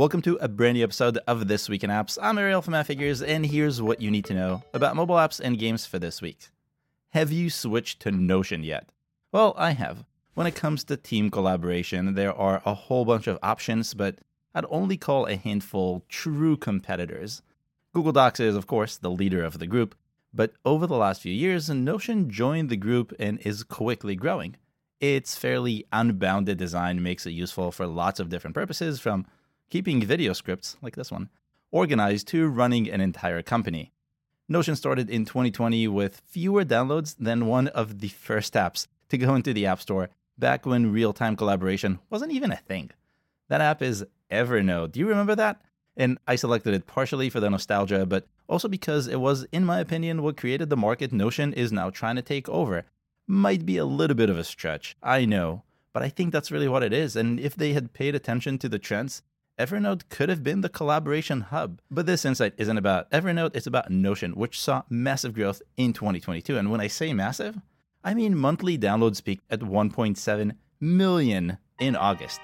Welcome to a brand new episode of This Week in Apps. I'm Ariel from Figures, and here's what you need to know about mobile apps and games for this week. Have you switched to Notion yet? Well, I have. When it comes to team collaboration, there are a whole bunch of options, but I'd only call a handful true competitors. Google Docs is, of course, the leader of the group, but over the last few years, Notion joined the group and is quickly growing. Its fairly unbounded design makes it useful for lots of different purposes, from keeping video scripts, like this one, organized to running an entire company. Notion started in 2020 with fewer downloads than one of the first apps to go into the App Store back when real time collaboration wasn't even a thing. That app is Evernote. Do you remember that? And I selected it partially for the nostalgia, but also because it was, in my opinion, what created the market Notion is now trying to take over. Might be a little bit of a stretch, I know, but I think that's really what it is. And if they had paid attention to the trends, Evernote could have been the collaboration hub. But this insight isn't about Evernote, it's about Notion, which saw massive growth in 2022. And when I say massive, I mean monthly downloads peaked at 1.7 million in August.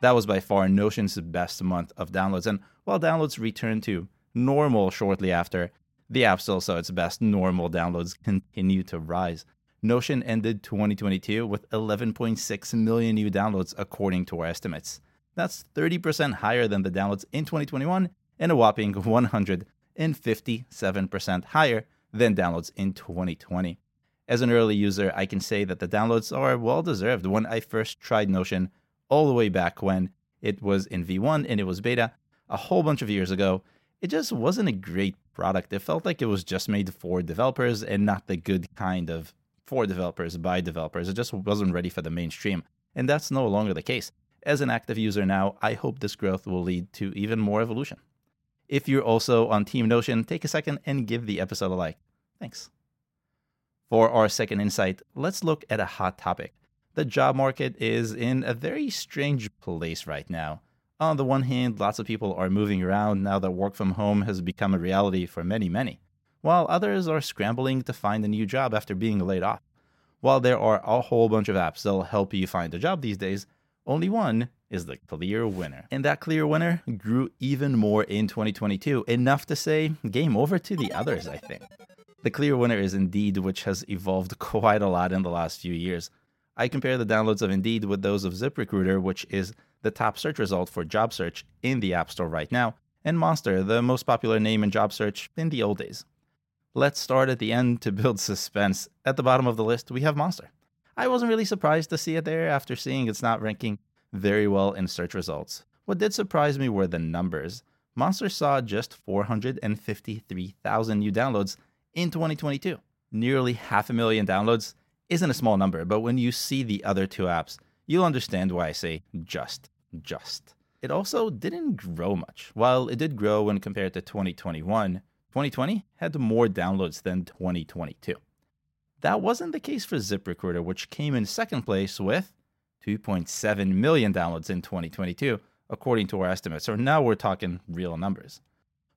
That was by far Notion's best month of downloads. And while downloads returned to normal shortly after, the app still saw its best normal downloads continue to rise. Notion ended 2022 with 11.6 million new downloads according to our estimates. That's 30% higher than the downloads in 2021 and a whopping 157% higher than downloads in 2020. As an early user, I can say that the downloads are well deserved. When I first tried Notion, all the way back when it was in V1 and it was beta a whole bunch of years ago, it just wasn't a great product. It felt like it was just made for developers and not the good kind of for developers by developers. It just wasn't ready for the mainstream. And that's no longer the case. As an active user now, I hope this growth will lead to even more evolution. If you're also on Team Notion, take a second and give the episode a like. Thanks. For our second insight, let's look at a hot topic. The job market is in a very strange place right now. On the one hand, lots of people are moving around now that work from home has become a reality for many, many, while others are scrambling to find a new job after being laid off. While there are a whole bunch of apps that'll help you find a job these days, only one is the clear winner. And that clear winner grew even more in 2022, enough to say game over to the others, I think. The clear winner is Indeed, which has evolved quite a lot in the last few years. I compare the downloads of Indeed with those of ZipRecruiter, which is the top search result for job search in the App Store right now, and Monster, the most popular name in job search in the old days. Let's start at the end to build suspense. At the bottom of the list, we have Monster. I wasn't really surprised to see it there after seeing it's not ranking very well in search results. What did surprise me were the numbers. Monster saw just 453,000 new downloads in 2022. Nearly half a million downloads isn't a small number, but when you see the other two apps, you'll understand why I say just, just. It also didn't grow much. While it did grow when compared to 2021, 2020 had more downloads than 2022. That wasn't the case for ZipRecruiter, which came in second place with 2.7 million downloads in 2022, according to our estimates. So now we're talking real numbers.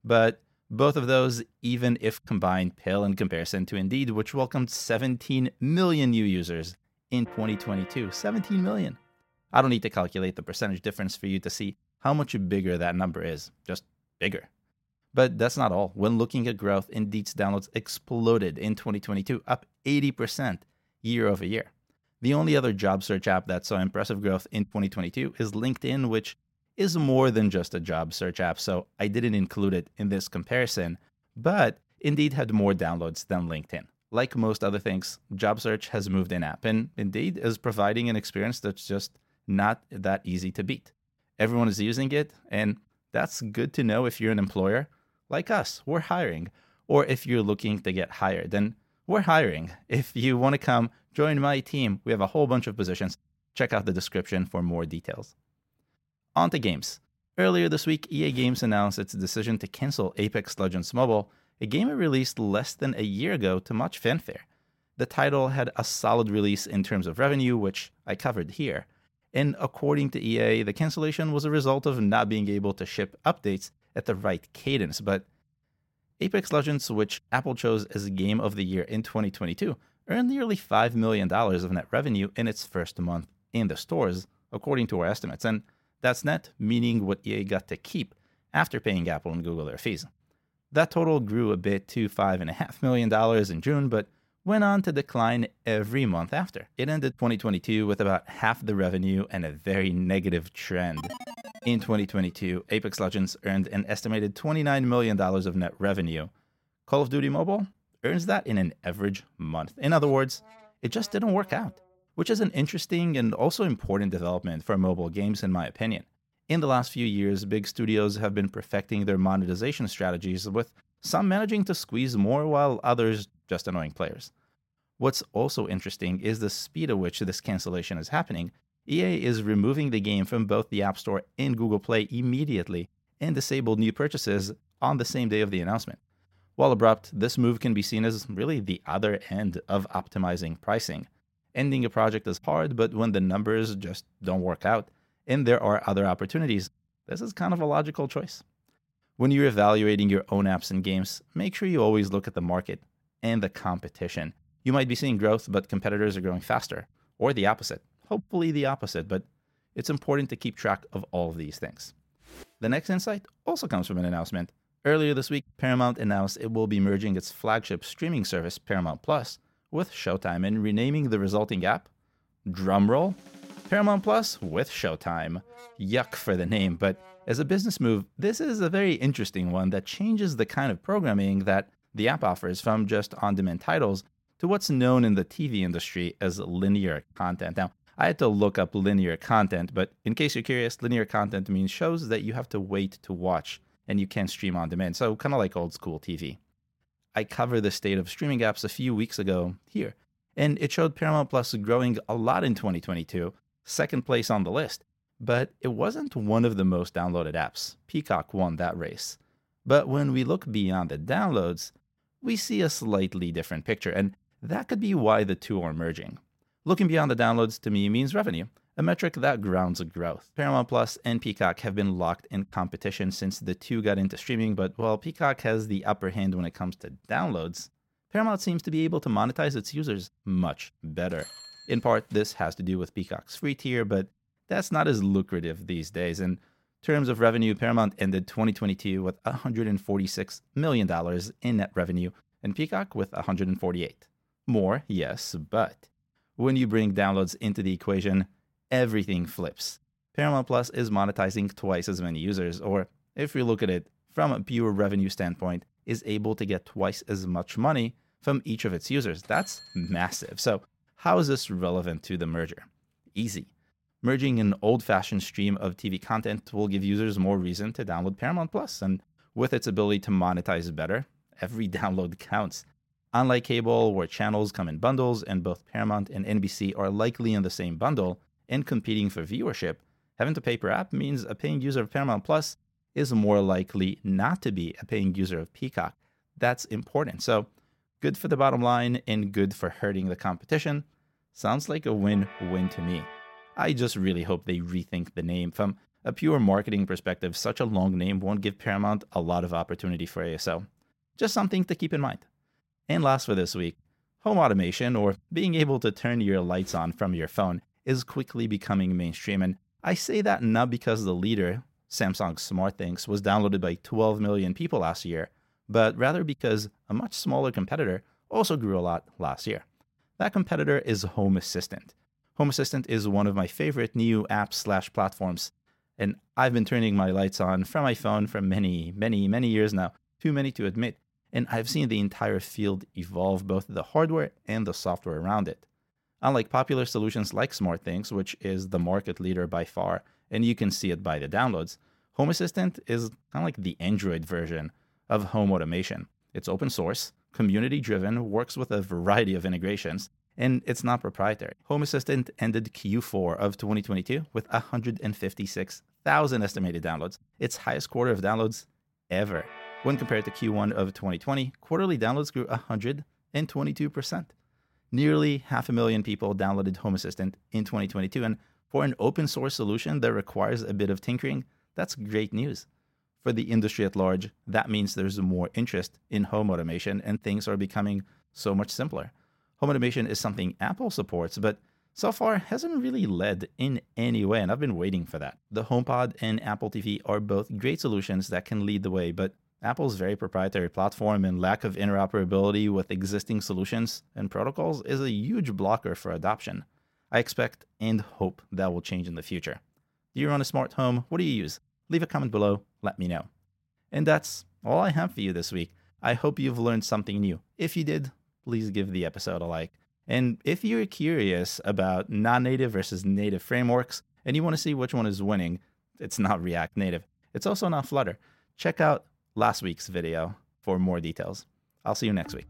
But both of those, even if combined, pale in comparison to Indeed, which welcomed 17 million new users in 2022. 17 million. I don't need to calculate the percentage difference for you to see how much bigger that number is. Just bigger. But that's not all. When looking at growth, Indeed's downloads exploded in 2022, up 80% year over year. The only other job search app that saw impressive growth in 2022 is LinkedIn, which is more than just a job search app, so I didn't include it in this comparison, but Indeed had more downloads than LinkedIn. Like most other things, job search has moved in app, and Indeed is providing an experience that's just not that easy to beat. Everyone is using it, and that's good to know if you're an employer like us. We're hiring. Or if you're looking to get hired, then we're hiring. If you want to come join my team, we have a whole bunch of positions. Check out the description for more details. On to games. Earlier this week, EA Games announced its decision to cancel Apex Legends Mobile, a game it released less than a year ago to much fanfare. The title had a solid release in terms of revenue, which I covered here. And according to EA, the cancellation was a result of not being able to ship updates at the right cadence, but Apex Legends, which Apple chose as Game of the Year in 2022, earned nearly $5 million of net revenue in its first month in the stores, according to our estimates. And That's net, meaning what EA got to keep after paying Apple and Google their fees. That total grew a bit to $5.5 million in June, but went on to decline every month after. It ended 2022 with about half the revenue and a very negative trend. In 2022, Apex Legends earned an estimated $29 million of net revenue. Call of Duty Mobile earns that in an average month. In other words, it just didn't work out, which is an interesting and also important development for mobile games, in my opinion. In the last few years, big studios have been perfecting their monetization strategies, with some managing to squeeze more while others just annoying players. What's also interesting is the speed at which this cancellation is happening. EA is removing the game from both the App Store and Google Play immediately and disabled new purchases on the same day of the announcement. While abrupt, this move can be seen as really the other end of optimizing pricing. Ending a project is hard, but when the numbers just don't work out, and there are other opportunities, this is kind of a logical choice. When you're evaluating your own apps and games, make sure you always look at the market and the competition. You might be seeing growth, but competitors are growing faster, or the opposite. Hopefully, the opposite, but it's important to keep track of all of these things. The next insight also comes from an announcement. Earlier this week, Paramount announced it will be merging its flagship streaming service, Paramount Plus, with Showtime and renaming the resulting app, drumroll, Paramount Plus with Showtime. Yuck for the name, but as a business move, this is a very interesting one that changes the kind of programming that the app offers from just on demand titles to what's known in the TV industry as linear content. Now, I had to look up linear content, but in case you're curious, linear content means shows that you have to wait to watch and you can't stream on demand. So, kind of like old school TV. I covered the state of streaming apps a few weeks ago here, and it showed Paramount Plus growing a lot in 2022 second place on the list, but it wasn't one of the most downloaded apps. Peacock won that race. But when we look beyond the downloads, we see a slightly different picture, and that could be why the two are merging. Looking beyond the downloads to me means revenue, a metric that grounds growth. Paramount Plus and Peacock have been locked in competition since the two got into streaming, but while Peacock has the upper hand when it comes to downloads, Paramount seems to be able to monetize its users much better. In part, this has to do with Peacock's free tier, but that's not as lucrative these days. In terms of revenue, Paramount ended 2022 with $146 million in net revenue, and Peacock with 148. More, yes, but when you bring downloads into the equation, everything flips. Paramount Plus is monetizing twice as many users, or if we look at it from a pure revenue standpoint, is able to get twice as much money from each of its users. That's massive. So how is this relevant to the merger? Easy. Merging an old fashioned stream of TV content will give users more reason to download Paramount Plus, and with its ability to monetize better, every download counts. Unlike cable, where channels come in bundles and both Paramount and NBC are likely in the same bundle and competing for viewership, having to pay per app means a paying user of Paramount Plus is more likely not to be a paying user of Peacock. That's important. So, Good for the bottom line and good for hurting the competition. Sounds like a win win to me. I just really hope they rethink the name. From a pure marketing perspective, such a long name won't give Paramount a lot of opportunity for ASO. Just something to keep in mind. And last for this week, home automation, or being able to turn your lights on from your phone, is quickly becoming mainstream. And I say that not because the leader, Samsung SmartThings, was downloaded by 12 million people last year, but rather because a much smaller competitor also grew a lot last year. That competitor is Home Assistant. Home Assistant is one of my favorite new apps slash platforms, and I've been turning my lights on from my phone for many, many, many years now, too many to admit, and I've seen the entire field evolve both the hardware and the software around it. Unlike popular solutions like SmartThings, which is the market leader by far, and you can see it by the downloads, Home Assistant is kind of like the Android version of home automation. It's open source, community driven, works with a variety of integrations, and it's not proprietary. Home Assistant ended Q4 of 2022 with 156,000 estimated downloads, its highest quarter of downloads ever. When compared to Q1 of 2020, quarterly downloads grew 122%. Nearly half a million people downloaded Home Assistant in 2022, and for an open source solution that requires a bit of tinkering, that's great news for the industry at large, that means there's more interest in home automation and things are becoming so much simpler. Home automation is something Apple supports, but so far hasn't really led in any way, and I've been waiting for that. The HomePod and Apple TV are both great solutions that can lead the way, but Apple's very proprietary platform and lack of interoperability with existing solutions and protocols is a huge blocker for adoption. I expect and hope that will change in the future. Do you run a smart home? What do you use? Leave a comment below, let me know. And that's all I have for you this week. I hope you've learned something new. If you did, please give the episode a like. And if you're curious about non native versus native frameworks and you want to see which one is winning, it's not React Native. It's also not Flutter. Check out last week's video for more details. I'll see you next week.